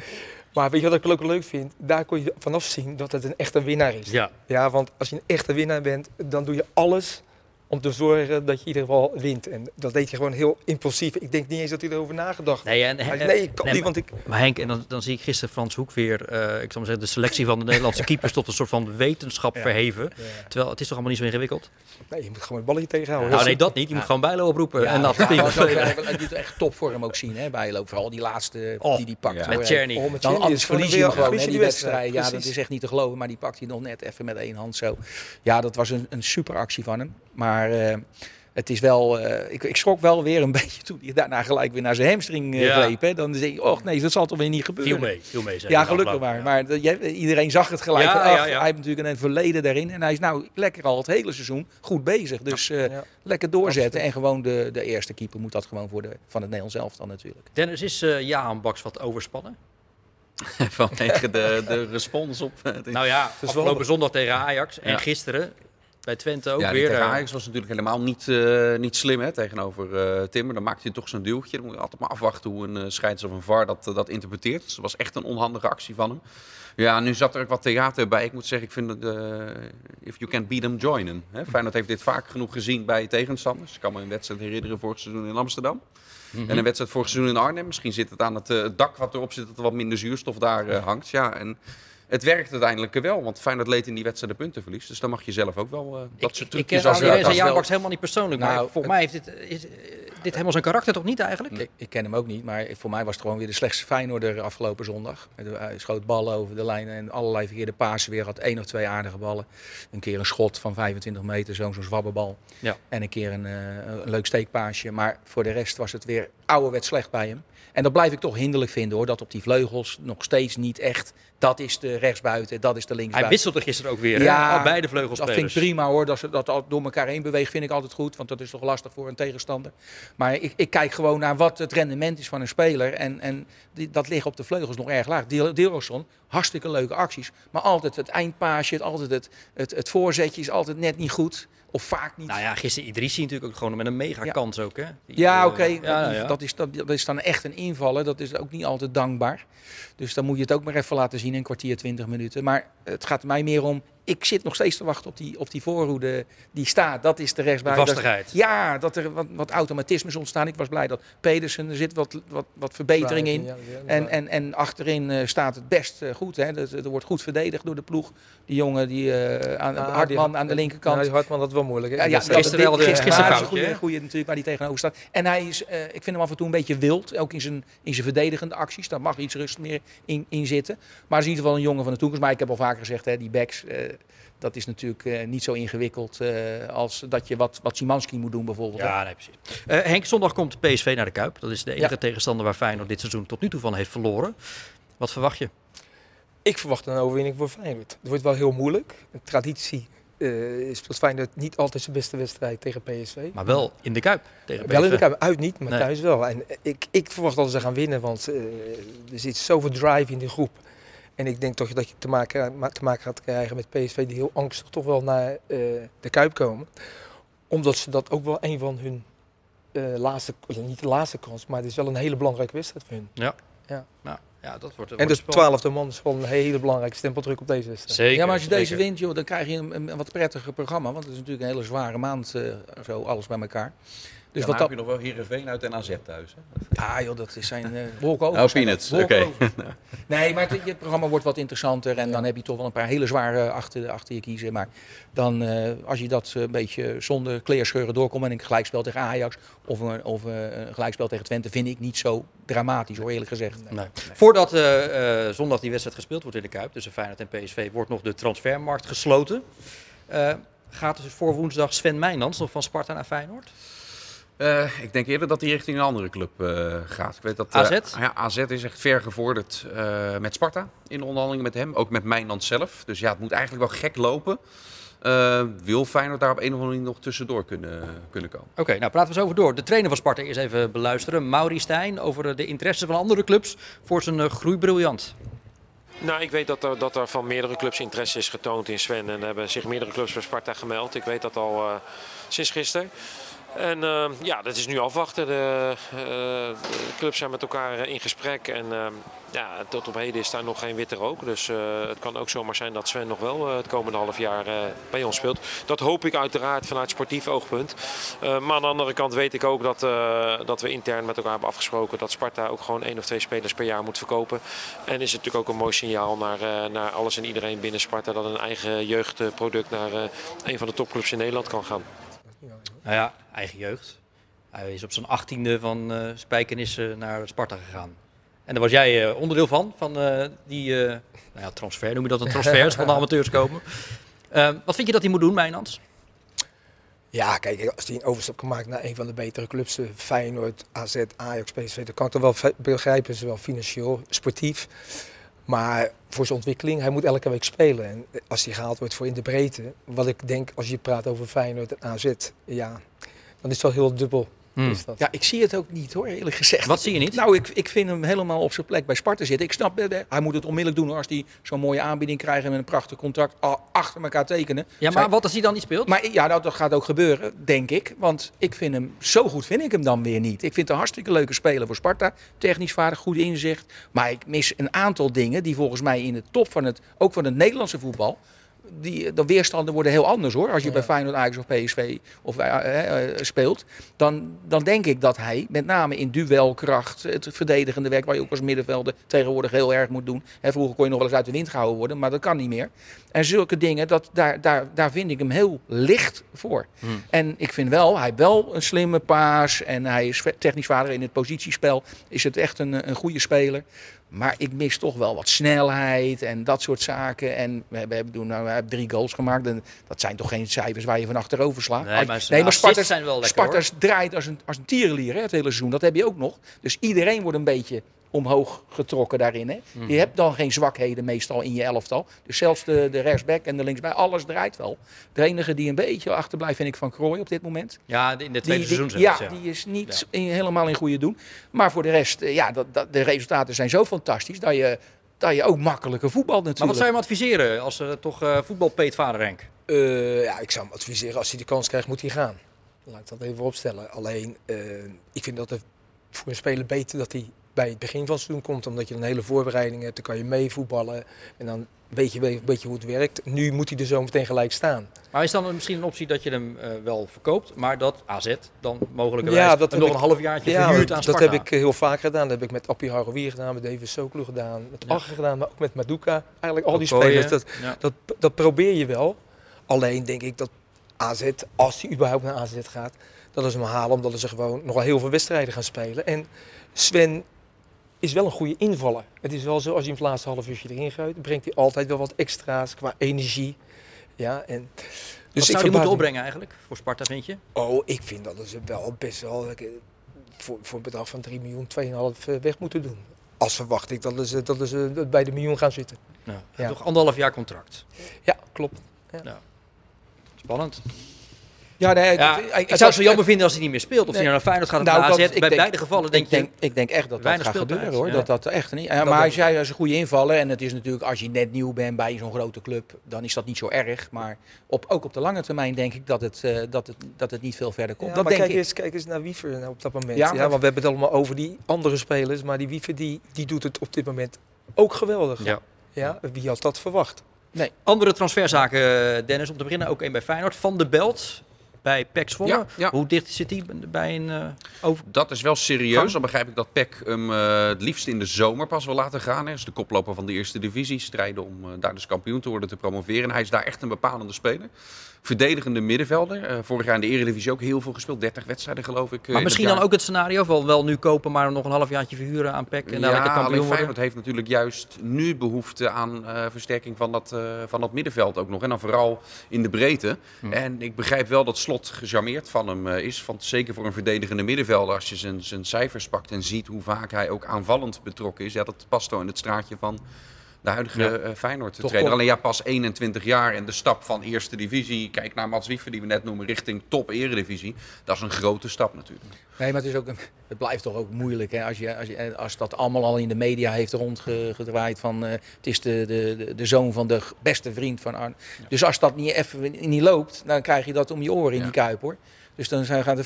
maar weet je wat ik ook leuk vind? Daar kon je vanaf zien dat het een echte winnaar is. Ja. Ja, want als je een echte winnaar bent, dan doe je alles om te zorgen dat je in ieder geval wint. En dat deed je gewoon heel impulsief. Ik denk niet eens dat hij erover nagedacht heeft. Nee, en, nee, ik kan nee, niet, want ik... Maar Henk, en dan, dan zie ik gisteren Frans Hoek weer, eh, ik zal maar zeggen, de selectie van de Nederlandse [LAUGHS] keepers tot een soort van wetenschap verheven. Terwijl het is toch allemaal niet zo ingewikkeld? Nee, je moet gewoon het balletje tegenhouden. Nou, nee, dat niet. Je moet gewoon Bijlo oproepen Ja, en dat hij doet echt topvorm ook zien hè, bij Loop. Vooral die laatste Oh, die die pakt. ja. Met Czerny. Oh, met Dan anders verlies je hem gewoon, je die wedstrijd. Ja, dat is echt niet te geloven. Maar die pakt hij nog net even met één hand zo. Ja, dat was een, een super actie van hem. Maar eh, het is wel... eh, ik, ik schrok wel weer een [LAUGHS] beetje toen hij daarna gelijk weer naar zijn hamstring Ja. greep. Hè. Dan denk je, oh nee, dat zal toch weer niet gebeuren. Viel mee, viel mee. Ja, gelukkig maar. Maar dat- iedereen zag het gelijk. Ja, van, ach, ja, ja. Hij heeft natuurlijk een verleden daarin. En hij is nou lekker al het hele seizoen goed bezig. Dus eh, Ja. lekker doorzetten. En gewoon de, de eerste keeper moet dat gewoon voor de, van het Nederlands elftal natuurlijk. Dennis, is eh Jaan Baks wat overspannen? [LAUGHS] Vanwege de, de respons op... Nou ja, wel- afgelopen zondag tegen Ajax en Ja. gisteren bij Twente ook ja, weer. tegen eh, Ajax was natuurlijk helemaal niet, eh, niet slim hè, tegenover eh Timmer. Dan maakt hij toch zo'n duwtje. Dan moet je altijd maar afwachten hoe een uh, scheids of een VAR dat, dat interpreteert. Dus dat was echt een onhandige actie van hem. Ja, nu zat er ook wat theater bij. Ik moet zeggen, ik vind eh, if you can beat them, join them. Hè? Feyenoord heeft dit vaak genoeg gezien bij tegenstanders. Ik kan me een wedstrijd herinneren vorig seizoen in Amsterdam. En een wedstrijd vorig seizoen in Arnhem. Misschien zit het aan het dak wat erop zit, dat er wat minder zuurstof daar hangt. Ja, en het werkt uiteindelijk wel, want Feyenoord leed in die wedstrijd de puntenverlies. Dus dan mag je zelf ook wel eh, dat soort ik trucjes ken als Adrie dat en is Jaan wel- Baks helemaal niet persoonlijk. maar Nou, volgens mij heeft dit, is, eh, dit helemaal zijn karakter toch niet eigenlijk? Ik, ik ken hem ook niet, maar voor mij was het gewoon weer de slechtste Feyenoorder afgelopen zondag. Hij schoot ballen over de lijn en allerlei verkeerde pasen weer. Had één of twee aardige ballen. Een keer een schot van 25 meter, zo'n zo'n zwabberbal. Ja. En een keer een, eh, een leuk steekpaasje. Maar voor de rest was het weer ouderwet slecht bij hem. En dat blijf ik toch hinderlijk vinden hoor. Dat op die vleugels nog steeds niet echt. Dat is de rechtsbuiten, dat is de Hij linksbuiten. wisselde gisteren ook weer, Ja, hè? Beide Dat vleugelspelers. vind ik prima hoor, dat ze dat door elkaar heen bewegen, vind ik altijd goed. Want dat is toch lastig voor een tegenstander. Maar ik, ik kijk gewoon naar wat het rendement is van een speler. En, en die, dat ligt op de vleugels nog erg laag. Deelrosson, hartstikke leuke acties. Maar altijd het eindpaasje, altijd het, het, het voorzetje is altijd net niet goed. Of vaak niet. Nou ja, gisteren Idrissi natuurlijk ook gewoon met een mega Ja. kans ook, hè? Die, Ja, eh, oké. ja, ja. Dat, is, dat, dat is dan echt een invallen. Dat is ook niet altijd dankbaar. Dus dan moet je het ook maar even laten zien in een kwartier, twintig minuten. Maar het gaat mij meer om... Ik zit nog steeds te wachten op die, op die voorhoede die staat. Dat is de rechtsbuiten. vastigheid. Ja, dat er wat, wat automatismes ontstaan. Ik was blij dat Pedersen, er zit wat, wat, wat verbetering in. Ja, ja, En, en, en achterin eh, staat het best eh, goed. Hè. Dat- Er wordt goed verdedigd door de ploeg. Die jongen, die, eh, aan, Ah, Hartman die- aan de linkerkant. Ja, die Hartman, dat is wel moeilijk. Hè? Ja, ja, gisteren wel de- gisteren is goede, goede natuurlijk waar hij tegenover staat. En hij is, eh, ik vind hem af en toe een beetje wild, ook in zijn, in zijn verdedigende acties. Daar mag iets rust meer in, in zitten. Maar hij is in ieder geval een jongen van de toekomst. Maar ik heb al vaker gezegd, hè, die backs, eh, dat is natuurlijk eh, niet zo ingewikkeld eh, als dat je wat, wat Simanski moet doen bijvoorbeeld. Ja, nee, precies. Eh, Henk, zondag komt PSV naar de Kuip. Dat is de enige Ja. tegenstander waar Feyenoord dit seizoen tot nu toe van heeft verloren. Wat verwacht je? Ik verwacht een overwinning voor Feyenoord. Het wordt wel heel moeilijk. Een traditie eh speelt Feyenoord niet altijd zijn beste wedstrijd tegen PSV. Maar wel in de Kuip tegen PSV. Wel in de Kuip, uit niet, maar Nee. thuis wel. En ik, ik verwacht dat ze gaan winnen, want er zit zoveel drive in die groep. En ik denk toch dat je te maken, ma- te maken gaat krijgen met PSV die heel angstig toch wel naar eh, de Kuip komen. Omdat ze dat ook wel een van hun eh, laatste, ja, niet de laatste kans, maar het is wel een hele belangrijke wedstrijd voor hun. Ja. Ja. Nou, ja, dat wordt, En wordt spannend. twaalfde man is gewoon een hele belangrijke stempeldruk op deze wedstrijd. Zeker. Ja, maar als je deze zeker. wint, joh, dan krijg je een, een wat prettiger programma. Want het is natuurlijk een hele zware maand, eh, zo alles bij elkaar. Dus Dus wat heb je nog wel Heerenveen uit en AZ thuis. Hè? Ja joh, dat is zijn uh, wolken Oh, peanuts, oké. [LAUGHS] Nee, maar het, het programma wordt wat interessanter. En dan heb je toch wel een paar hele zware achter, achter je kiezen. Maar dan, eh, als je dat eh, een beetje zonder kleerscheuren doorkomt... en een gelijkspel tegen Ajax of een, of een gelijkspel tegen Twente... vind ik niet zo dramatisch hoor, eerlijk gezegd. Nee. Voordat eh, eh, zondag die wedstrijd gespeeld wordt in de Kuip tussen Feyenoord en PSV, wordt nog de transfermarkt gesloten. Eh, gaat dus voor woensdag Sven Meijnans nog van Sparta naar Feyenoord? Eh, ik denk eerder dat hij richting een andere club eh, gaat. Ik weet dat, eh, AZ? ja, AZ is echt ver gevorderd eh, met Sparta in onderhandelingen met hem. Ook met Mijnland zelf. Dus ja, het moet eigenlijk wel gek lopen. Eh, wil Feyenoord daar op een of andere manier nog tussendoor kunnen, kunnen komen? Oké, nou praten we eens over door. De trainer van Sparta eerst even beluisteren. Mauri Stijn over eh, de interesse van andere clubs voor zijn eh, groeibriljant. Nou, ik weet dat er, dat er van meerdere clubs interesse is getoond in Sven. En er hebben zich meerdere clubs bij Sparta gemeld. Ik weet dat al eh, sinds gisteren. En eh, ja, dat is nu afwachten. De, eh, de clubs zijn met elkaar in gesprek. En eh, ja, tot op heden is daar nog geen witte rook. Dus eh, het kan ook zomaar zijn dat Sven nog wel eh, het komende half jaar eh, bij ons speelt. Dat hoop ik uiteraard vanuit sportief oogpunt. Eh, maar aan de andere kant weet ik ook dat, eh, dat we intern met elkaar hebben afgesproken dat Sparta ook gewoon één of twee spelers per jaar moet verkopen. En is het natuurlijk ook een mooi signaal naar, eh, naar alles en iedereen binnen Sparta dat een eigen jeugdproduct naar eh, een van de topclubs in Nederland kan gaan. Nou ja, eigen jeugd. Hij is op zijn achttiende van eh Spijkenissen naar Sparta gegaan. En daar was jij eh, onderdeel van, van eh, die nou ja, transfer, noem je dat een transfers van de [LAUGHS] amateurs komen. Wat vind je dat hij moet doen, Mijnans? Ja, kijk, als hij een overstap kan maken naar een van de betere clubs, Feyenoord, AZ, Ajax, PSV, dan kan ik dat wel begrijpen, zowel financieel, sportief. Maar voor zijn ontwikkeling, hij moet elke week spelen. En als hij gehaald wordt voor in de breedte, wat ik denk als je praat over Feyenoord en AZ, ja, dan is het wel heel dubbel. Hmm. Is dat. Ja, ik zie het ook niet hoor, eerlijk gezegd. Wat zie je niet? Nou, ik, ik vind hem helemaal op zijn plek bij Sparta zitten. Ik snap, eh, hij moet het onmiddellijk doen als hij zo'n mooie aanbieding krijgt en met een prachtig contract achter elkaar tekenen. Ja, maar Zij- wat als hij dan niet speelt? Maar ja, nou, dat gaat ook gebeuren, denk ik. Want ik vind hem, zo goed vind ik hem dan weer niet. Ik vind het een hartstikke leuke speler voor Sparta. Technisch vaardig, goed inzicht. Maar ik mis een aantal dingen die volgens mij in de top van het, ook van het Nederlandse voetbal... Die, de weerstanden worden heel anders hoor. Als je bij Feyenoord, Ajax of PSV of, eh, eh, eh, speelt. Dan, dan denk ik dat hij met name in duelkracht, het verdedigende werk... waar je ook als middenvelder tegenwoordig heel erg moet doen. Hè, vroeger kon je nog wel eens uit de wind gehouden worden, maar dat kan niet meer. En zulke dingen, dat, daar, daar, daar vind ik hem heel licht voor. En ik vind wel, hij heeft wel een slimme paas en hij is technisch vaardig in het positiespel. Is het echt een, een goede speler. Maar ik mis toch wel wat snelheid en dat soort zaken. En we hebben, we hebben, doen, nou, we hebben drie goals gemaakt. En dat zijn toch geen cijfers waar je van achterover slaat. Nee, maar Sparta's, zijn wel lekker, draait als een, als een tierenlier hè, het hele seizoen. Dat heb je ook nog. Dus iedereen wordt een beetje omhoog getrokken daarin. Hè. Mhm. Je hebt dan geen zwakheden meestal in je elftal. Dus zelfs de, de rechtsback en de linksback, alles draait wel. De enige die een beetje achterblijft vind ik Van Krooi op dit moment. Ja, in de tweede die- seizoen ja, die is niet in- helemaal in goede doen. Maar voor de rest, eh, ja, dat, dat, de resultaten zijn zo fantastisch dat je, dat je ook makkelijker voetbalt Maar natuurlijk. wat zou je hem adviseren als uh, toch uh, voetbalpeet vader Renk? Uh, ja, ik zou hem adviseren, als hij de kans krijgt, moet hij gaan. Laat ik dat even opstellen. Alleen, uh, ik vind dat het voor een speler beter dat hij bij het begin van het seizoen komt. Omdat je een hele voorbereiding hebt, dan kan je mee voetballen. En dan weet je een beetje hoe het werkt. Nu moet hij er zo meteen gelijk staan. Maar is dan misschien een optie dat je hem uh, wel verkoopt, maar dat AZ dan mogelijk ja, dat nog ik, een halfjaartje ja, verhuurd aan Sparta? Dat heb ik heel vaak gedaan. Dat heb ik met Appie Haroui gedaan, met David Soklu gedaan, met ja. Gedaan, maar ook met Maduka. Eigenlijk al die Okoye, spelers, dat, ja. dat, dat probeer je wel. Alleen denk ik dat AZ, als hij überhaupt naar AZ gaat, dat ze hem halen omdat ze gewoon nog heel veel wedstrijden gaan spelen. En Sven is wel een goede invaller. Het is wel zo, als je hem het laatste half uurtje erin gooit, brengt hij altijd wel wat extra's qua energie. Ja, en dus Wat zou hij moeten opbrengen eigenlijk voor Sparta, vind je? Oh, ik vind dat ze wel best wel voor, voor een bedrag van 3 miljoen, 2,5 weg moeten doen. Als verwacht ik dat ze, dat ze bij de miljoen gaan zitten. Ja, ja. Toch anderhalf jaar contract? Ja, klopt. Ja. Ja. Spannend. Ja, nee, Ja, ik het zou het zo jammer vinden als hij niet meer speelt. Of hij Nee. nou naar Feyenoord gaat Nou, dat- ik Bij denk- beide gevallen denk ik denk, ik denk echt dat dat weinig gaat gebeuren hoor. ja. Dat dat echt niet. Dat maar als jij als een goede invaller en het is natuurlijk als je net nieuw bent bij zo'n grote club, dan is dat niet zo erg. Maar op, ook op de lange termijn denk ik dat het, eh, dat het, dat het niet veel verder komt. Ja, dat maar denk kijk ik. eens, kijk eens naar Wiever nou op dat moment. Ja, want we hebben het allemaal over die andere spelers. Maar die Wiever die, die doet het op dit moment ook geweldig. Ja. Ja, wie had dat verwacht? Andere transferzaken, Dennis, om te beginnen ook één bij Feyenoord. Van de Belt bij PEC Zwolle. Ja, ja. Hoe dicht zit hij bij een uh, over... Dat is wel serieus. Gang? Dan begrijp ik dat PEC hem uh, het liefst in de zomer pas wil laten gaan. Hij is de koploper van de eerste divisie. Strijden om uh, daar dus kampioen te worden, te promoveren. En hij is daar echt een bepalende speler. Verdedigende middenvelder. Uh, vorig jaar in de Eredivisie ook heel veel gespeeld. 30 wedstrijden geloof ik. Maar misschien dan ook het scenario van wel nu kopen, maar nog een halfjaartje verhuren aan PEC. En ja, lekker kampioen alleen. Feyenoord heeft natuurlijk juist nu behoefte aan uh, versterking van dat, van dat middenveld ook nog. En dan vooral in de breedte. Hm. En ik begrijp wel dat Slot gecharmeerd van hem is. Want zeker voor een verdedigende middenvelder, als je zijn, zijn cijfers pakt en ziet hoe vaak hij ook aanvallend betrokken is. Ja, dat past wel in het straatje van de huidige ja. uh, Feyenoord trainer. kom- Alleen ja, pas 21 jaar en de stap van eerste divisie, kijk naar Mats Wiever die we net noemen, richting top eredivisie. Dat is een grote stap natuurlijk. Nee, maar het, is ook een, het blijft toch ook moeilijk hè? Als, je, als, je, als dat allemaal al in de media heeft rondgedraaid van uh, het is de, de, de, de zoon van de beste vriend van Arne. Ja. Dus als dat niet even niet loopt, dan krijg je dat om je oren in Ja. die kuip hoor. Dus dan zijn- gaan de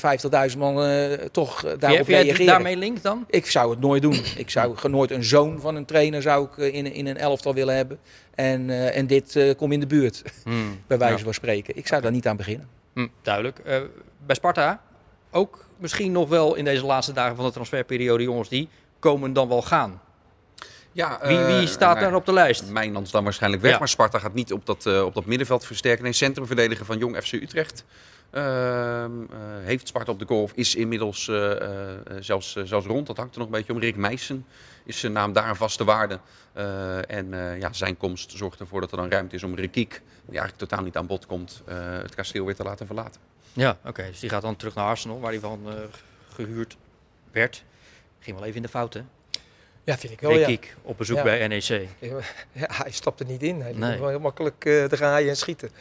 50.000 man uh, toch uh, daarop Vind jij reageren. daarmee link dan? Ik zou het nooit doen. Ik zou nooit een zoon van een trainer zou ik eh, in, in een elftal willen hebben. En, eh, en dit eh komt in de buurt, [LAUGHS] bij wijze Ja. van spreken. Ik zou daar niet aan beginnen. Hm, duidelijk. Eh, bij Sparta ook misschien nog wel in deze laatste dagen van de transferperiode, jongens, die komen dan wel gaan. Ja, Wie, wie eh, staat daar op de lijst? Mijnans dan waarschijnlijk weg, maar Sparta gaat niet op dat, eh, op dat middenveld versterken. Nee, centrumverdediger van Jong FC Utrecht. Ehm, eh, heeft Sparta op de golf, is inmiddels zelfs, zelfs rond. Dat hangt er nog een beetje om. Rick Meijsen is zijn naam daar een vaste waarde. En ja, zijn komst zorgt ervoor dat er dan ruimte is om Rikiek, die eigenlijk totaal niet aan bod komt, het kasteel weer te laten verlaten. Ja, oké. Dus die gaat dan terug naar Arsenal, waar hij van eh, gehuurd werd. Ging wel even in de fout, hè? Ja, vind ik wel. Ja. Kiek op bezoek Ja. bij NEC. [LAUGHS] Ja, hij stapt er niet in. Hij Nee. heel makkelijk uh, draaien en schieten.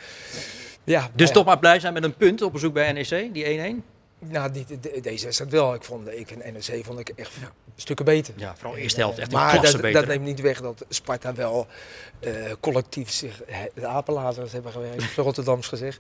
Ja, Dus maar toch maar blij zijn met een punt op bezoek bij NEC, die 1-1. Nou, die, de- deze wedstrijd wel. Ik vond, ik vind NEC vond ik echt stukken beter. Ja, vooral eerste helft echt een maar dat, beter. dat neemt niet weg dat Sparta wel eh, collectief zich eh, de apenlaters hebben gewerkt, [LAUGHS] Rotterdams gezegd.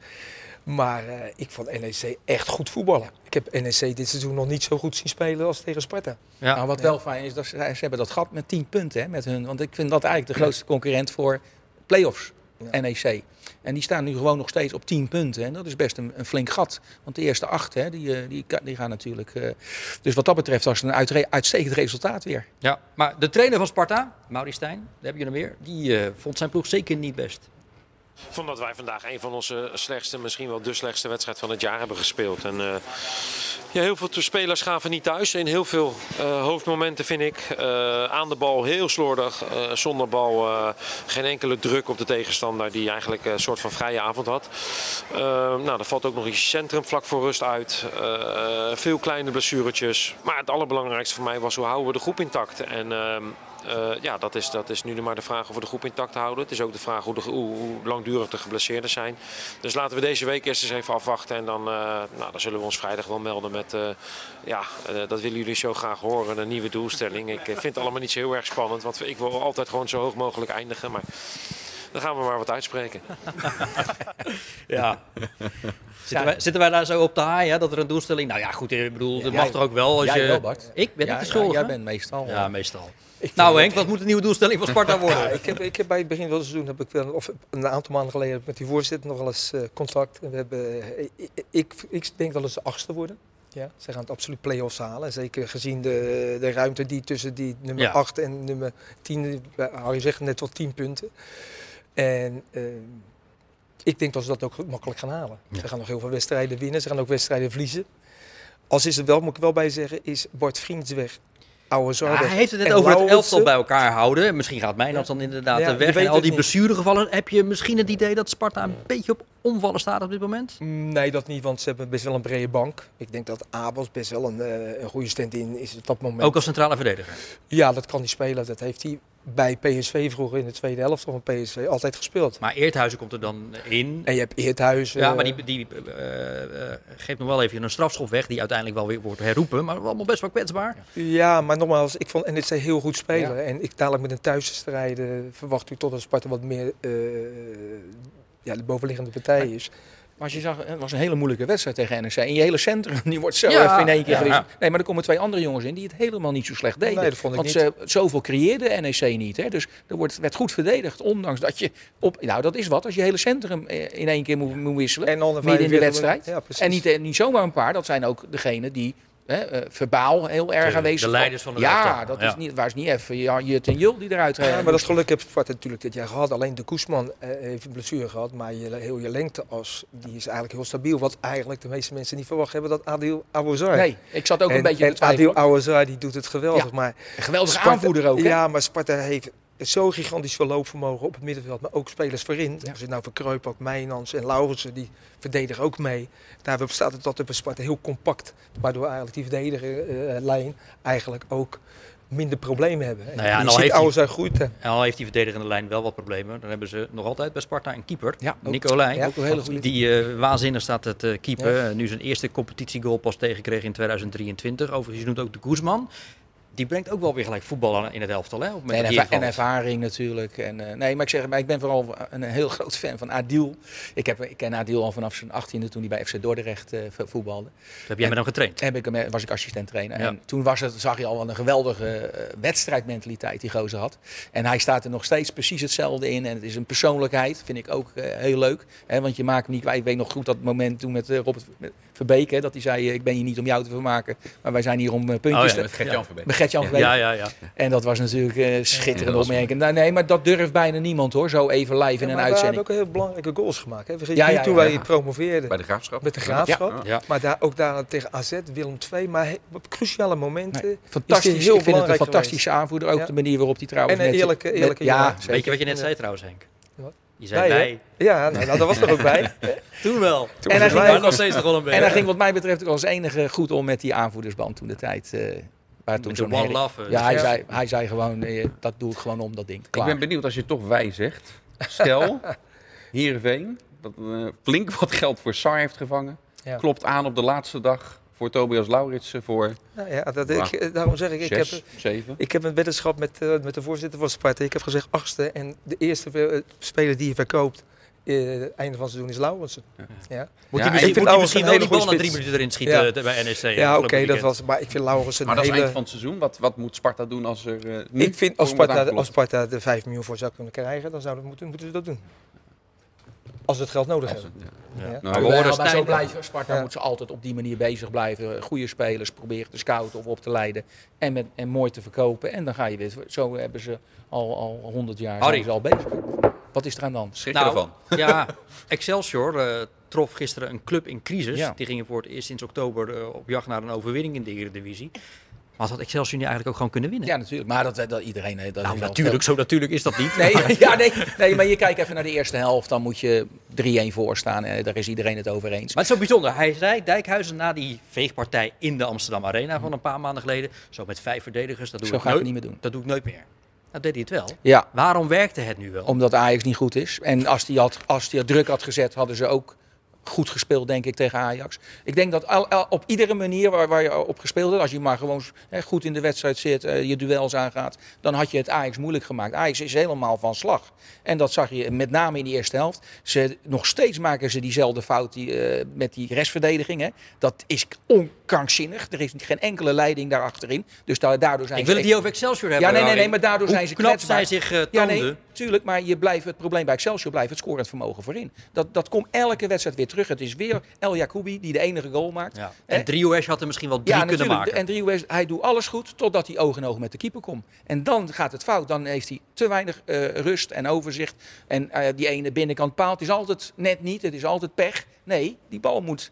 Maar eh, ik vond NEC echt goed voetballen. Ik heb NEC dit seizoen nog niet zo goed zien spelen als tegen Sparta. Ja. Nou, wat wel fijn is, dat ze, ze hebben dat gat met 10 punten hè, met hun. Want ik vind dat eigenlijk de grootste concurrent voor play-offs, Ja. NEC. En die staan nu gewoon nog steeds op 10 punten. En dat is best een, een flink gat. Want de eerste acht, hè, die, eh, die, gaan natuurlijk... eh, dus wat dat betreft was het een uitre- uitstekend resultaat weer. Ja, maar de trainer van Sparta, Mauri Stijn, daar heb je hem weer, die vond zijn ploeg zeker niet best. Vond dat wij vandaag een van onze slechtste, misschien wel de slechtste wedstrijd van het jaar hebben gespeeld. En, eh, ja, heel veel spelers gaven niet thuis. In heel veel eh, hoofdmomenten vind ik. Eh, aan de bal heel slordig. eh, zonder bal geen enkele druk op de tegenstander die eigenlijk een soort van vrije avond had. Nou, er valt ook nog iets centrum vlak voor rust uit. Veel kleine blessuretjes. Maar het allerbelangrijkste voor mij was hoe houden we de groep intact. En ehm, eh, ja, dat is, dat is nu maar de vraag of we de groep intact houden. Het is ook de vraag hoe, hoe, langdurig de geblesseerden zijn. Dus laten we deze week eerst eens even afwachten. En dan, nou, dan zullen we ons vrijdag wel melden. Eh, ja, eh, dat willen jullie zo graag horen. Een nieuwe doelstelling. Ik eh, vind het allemaal niet zo heel erg spannend. Want ik wil altijd gewoon zo hoog mogelijk eindigen. Maar dan gaan we maar wat uitspreken. [LAUGHS] Ja. Zitten, wij, zitten wij daar zo op te haaien, hè, dat er een doelstelling... Nou ja, goed, ik bedoel, dat mag toch ook wel als jij je... wel, Bart. Ik ben Ja, niet de ja, jij bent meestal... Ja, meestal. Ik Nou Henk, wat moet de nieuwe doelstelling van Sparta [LAUGHS] worden? Ja, ik, heb, ik heb bij het begin van het seizoen, heb ik wel, of een aantal maanden geleden, met die voorzitter nog wel eens eh, contact. We hebben, ik, ik, ik denk dat ze achtste worden. Ja, ze gaan het absoluut play-offs halen. Zeker gezien de, de ruimte die tussen die nummer Ja. 8 en nummer 10, hou je zeggen, net wel 10 punten. En eh, ik denk dat ze dat ook makkelijk gaan halen. Ja. Ze gaan nog heel veel wedstrijden winnen, ze gaan ook wedstrijden verliezen. Als is het wel, moet ik wel bij zeggen, is Bart Vriends weg. Oude Ja, Zorg hij heeft het net over het elftal bij elkaar houden. Misschien gaat Mijnans dan inderdaad Ja, weg. En al die blessuregevallen. Heb je misschien het idee dat Sparta een beetje op omvallen staat op dit moment? Mm, Nee, dat niet, want ze hebben best wel een brede bank. Ik denk dat Abels best wel een, eh, een goede stand-in is op dat moment. Ook als centrale verdediger. Ja, dat kan hij spelen. Dat heeft hij bij PSV vroeger in de tweede helft van PSV altijd gespeeld. Maar Eerthuizen komt er dan in. En je hebt Eerthuizen. Ja, maar die, die eh, eh, geeft nog wel even een strafschop weg, die uiteindelijk wel weer wordt herroepen. Maar allemaal best wel kwetsbaar. Ja, maar nogmaals, ik vond NEC heel goed spelen. En ik dadelijk met een thuisstrijden verwacht u tot dat Sparta wat meer eh, ja, de bovenliggende partij is. Maar als je zag, het was een hele moeilijke wedstrijd tegen NEC. En je hele centrum, [LAUGHS] die wordt zo Ja, even in één keer ja. Nee, maar er komen twee andere jongens in die het helemaal niet zo slecht deden. Nee, dat vond ik Want niet. ze, zoveel creëerde NEC niet. Hè? Dus er wordt, werd goed verdedigd, ondanks dat je op... Nou, dat is wat, als je hele centrum eh, in één keer moet, moet wisselen. En midden in de 45 wedstrijd. En niet, eh, niet zomaar een paar, dat zijn ook degenen die... Hè, eh, verbaal heel erg De- aanwezig de leiders van de Ja, dat Ja. is niet, waar is niet even ja, Jut en Jul die eruit Ja, rijden. maar dat geluk heeft Sparta natuurlijk dit jaar gehad. Alleen de Koesman eh, heeft een blessure gehad. Maar je, heel je lengteas die is eigenlijk heel stabiel. Wat eigenlijk de meeste mensen niet verwacht hebben dat Adil Awazar. Nee, ik zat ook een en, beetje te en Adil. Awazar die doet het geweldig. Ja. Maar Een geweldige Sparta- aanvoerder ook. hè? Ja, maar Sparta heeft zo gigantisch veel loopvermogen op het middenveld. Maar ook spelers voorin. Als je nou verkruip ook Mijnans en Laurensen, die verdedigen ook mee. Daarop staat het dat bij Sparta heel compact. Waardoor eigenlijk die verdedigerlijn eigenlijk ook minder problemen hebben. Nou ja, en al heeft hij- Awazar groeit. En al heeft die verdedigende lijn wel wat problemen. Dan hebben ze nog altijd bij Sparta een keeper. Ja, ook- Nicolai. ja, ook een hele goede Die eh, waanzinnig staat het eh keeper. Nu zijn eerste competitiegoal pas tegenkreeg in 2023. Overigens, noemt ook de Guzman. Die brengt ook wel weer gelijk voetbal in het elftal. Hè, op En, erva- ervaring natuurlijk. En, eh, nee, maar ik zeg, maar ik ben vooral een heel [LAUGHS] groot fan van Adil. Ik, heb, ik ken Adil al vanaf zijn 18e toen hij bij FC Dordrecht eh, vo- voetbalde. Heb jij met hem getraind. Heb ik, hem- was ik assistent trainer. Ja. En toen was het, zag je al wat een geweldige eh, wedstrijdmentaliteit die gozer had. En hij staat er nog steeds precies hetzelfde in. En het is een persoonlijkheid, vind ik ook eh, heel leuk. Hè, want je maakt hem niet kwijt. Ik weet nog goed dat moment toen met eh, Robert Verbeek. Hè, dat hij zei, eh, ik ben hier niet om jou te vermaken. Maar wij zijn hier om eh, puntjes Oh ja, te... Met Gert-Jan Verbeek. Ja, ja, ja. En dat was natuurlijk eh schitterende Ja, opmerking. Nou, nee, maar dat durft bijna niemand hoor, zo even live in een maar we uitzending. hebben ook heel belangrijke goals gemaakt. Hè. Vergeet Ja, niet toen ja, wij promoveerden Bij de Graafschap. met de graafschap. Ja. Ja. Maar daar, ook daar tegen AZ, Willem II. Maar op cruciale momenten Nee, fantastisch. heel ik vind het een fantastische aanvoerder. Ook Ja. de manier waarop hij trouwens... En een met- eerlijke- met- eerlijke ja. Weet je wat je net zei trouwens, Henk? Wat? Je zei Bij. Ja, nou, nou, dat was er ook bij. [LAUGHS] Toen wel. Toen En was hij ging nog steeds toch wel een beetje. En hij ging wat mij betreft ook als enige goed om met die aanvoerdersband toen de tijd. eh toen de zo'n One herrie- Love. Ja, hij zei, hij zei gewoon, eh, dat doe ik gewoon om dat ding. Ik ben benieuwd als je toch wij zegt. Stel, [LAUGHS] Heerenveen, dat eh, flink wat geld voor Sar heeft gevangen. Ja. Klopt aan op de laatste dag voor Tobias Lauritsen voor Nou ja, dat, ik, daarom zeg ik, ik heb, zeven. ik heb een weddenschap met, eh, met de voorzitter van Sparta. Ik heb gezegd achtste. En de eerste speler die je verkoopt, eh einde van het seizoen is Laurensen. Ja, Moet Ja, ik misschien, vind moet misschien een wel die bal na drie minuten erin schieten Ja. eh, bij NEC? ja oké, dat was. Maar ik vind Laurensen Maar een dat is eind van het seizoen. Wat, wat moet Sparta doen als er eh nu Ik vind als Sparta, als Sparta er 5 miljoen voor zou kunnen krijgen, dan zouden, moeten, moeten ze dat doen. Als ze het geld nodig hebben. het- ja. Ja. Nou, Maar we horen maar zo blijven. Sparta Ja. moet ze altijd op die manier bezig blijven. Goede spelers proberen te scouten of op te leiden. En, met, en mooi te verkopen. En dan ga je weer. Zo hebben ze al, al 100 jaar Harry. zijn ze al bezig. Wat is er aan dan? schrik je Nou, ervan. [LAUGHS] Ja, Excelsior eh, trof gisteren een club in crisis. Ja. Die gingen voor het eerst sinds oktober eh, op jacht naar een overwinning in de Eredivisie. Maar had Excelsior nu eigenlijk ook gewoon kunnen winnen? Ja, natuurlijk. Maar dat, dat iedereen. eh, Dat nou, natuurlijk. Zo natuurlijk is dat niet. Nee, [LAUGHS] ja, nee, nee, maar je kijkt even naar de eerste helft. Dan moet je 3-1 voor staan. En daar is iedereen het over eens. Maar het is zo bijzonder. Hij zei Dijkhuizen na die veegpartij in de Amsterdam Arena van een paar maanden geleden. Zo met vijf verdedigers. Dat doe Zo ik ga ik nooit. niet meer doen. Dat doe ik nooit meer. Nou deed hij het wel. Ja, Waarom werkte het nu wel? omdat Ajax niet goed is. En als hij had, als hij druk had gezet, hadden ze ook goed gespeeld, denk ik, tegen Ajax. Ik denk dat al, al- op iedere manier waar, waar je op gespeeld hebt, als je maar gewoon hè, goed in de wedstrijd zit, eh, je duels aangaat, dan had je het Ajax moeilijk gemaakt. Ajax is helemaal van slag. En dat zag je met name in de eerste helft. Ze, nog steeds maken ze diezelfde fout die, eh, met die restverdediging. Hè. Dat is onkrankzinnig. Er is geen enkele leiding daarachterin. Dus da- daardoor zijn ik ze wil het niet over Excelsior hebben. Ja, nee, nee, nee, maar daardoor Hoe zijn ze knap kwetsbaar. zij zich eh Ja, nee, tuurlijk. Maar je blijft, het probleem bij Excelsior blijft het scorend vermogen voorin. Dat, dat komt elke wedstrijd weer terug. Het is weer El Jacoubi die de enige goal maakt. Ja. En Drioes had er misschien wel drie Ja, kunnen natuurlijk. maken. En Driehoes, hij doet alles goed totdat hij oog in oog met de keeper komt. En dan gaat het fout. Dan heeft hij te weinig eh, rust en overzicht. En eh, die ene binnenkant paalt is altijd net niet. Het is altijd pech. Nee, die bal moet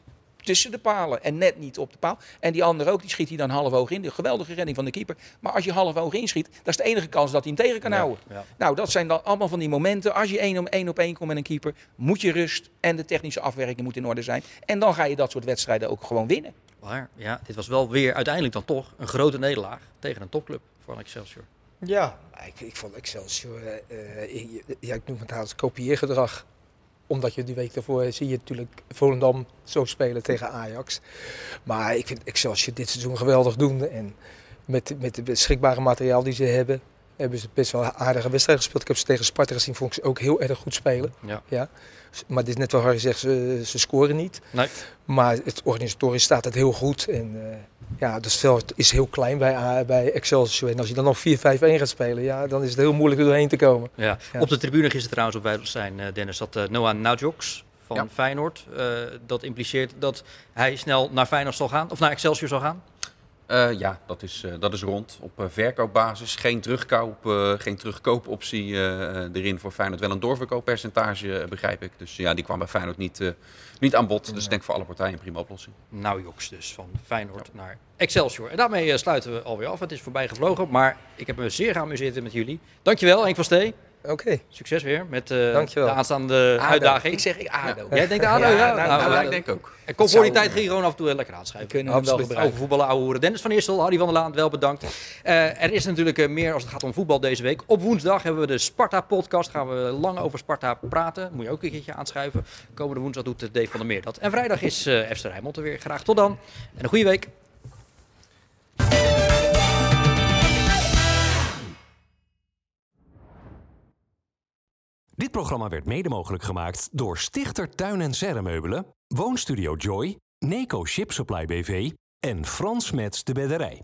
tussen de palen en net niet op de paal. En die andere ook, die schiet hij dan half hoog in. De geweldige redding van de keeper. Maar als je half hoog inschiet, dat is de enige kans dat hij hem tegen kan houden. ja. Nou, dat zijn dan allemaal van die momenten. Als je één, om, één op één komt met een keeper, moet je rust en de technische afwerking moet in orde zijn. En dan ga je dat soort wedstrijden ook gewoon winnen. Maar ja, dit was wel weer uiteindelijk dan toch een grote nederlaag tegen een topclub voor Excelsior. Ja, ik, ik vond Excelsior, eh, eh, ja, ik noem het haast kopieergedrag. Omdat je die week daarvoor zie je natuurlijk Volendam zo spelen tegen Ajax. Maar ik vind Excelsior dit seizoen geweldig doen. En met, met het beschikbare materiaal die ze hebben, hebben ze best wel aardige wedstrijden gespeeld. Ik heb ze tegen Sparta gezien, vond ik ze ook heel erg goed spelen. Ja. Ja. Maar dit is net wat Harry zegt, ze, ze scoren niet. Nee. Maar het organisatorisch staat het heel goed. En eh, ja, het veld is heel klein bij, bij Excelsior. En als je dan nog 4-5-1 gaat spelen, ja, dan is het heel moeilijk er doorheen te komen. Ja. Ja. Op de tribune gisteren trouwens op Wijdelstein, eh Dennis, zat eh, Noah Najoks van Ja. Feyenoord. Eh, dat impliceert dat hij snel naar Feyenoord zal gaan, of naar Excelsior zal gaan. Eh, ja, dat is, eh, dat is rond. Op eh, verkoopbasis. Geen, terugkoop, geen terugkoopoptie erin voor Feyenoord. Wel een doorverkooppercentage, begrijp ik. Dus ja, die kwam bij Feyenoord niet, niet aan bod. Dus ik denk voor alle partijen een prima oplossing. Najoks dus, van Feyenoord naar Excelsior. En daarmee sluiten we alweer af. Het is voorbij gevlogen, maar ik heb me zeer geamuseerd met jullie. Dankjewel, Henk van Stee. Oké, Succes weer met eh, de aanstaande ADO. uitdaging. Ik zeg ik ADO. Jij denkt ADO, ja? Ja, nou, Nou, nou, eh, ik denk ook. En kom voor die tijd ging je gewoon af en toe lekker aanschrijven. We kunnen hem wel gebruiken. Over voetballen, ouwe hoeren. Dennis van Eersel, Harry van der Laan, wel bedankt. Eh, er is natuurlijk eh, meer als het gaat om voetbal deze week. Op woensdag hebben we de Sparta-podcast. Gaan we lang over Sparta praten. Moet je ook een keertje aanschuiven. Komende woensdag doet Dave van der Meer dat. En vrijdag is eh FC Rijnmond er weer. Graag tot dan. En een goede week. Dit programma werd mede mogelijk gemaakt door Stichter Tuin en Serremeubelen, Woonstudio Joy, Neco Ship Supply BV en Frans Mets de Bedderij.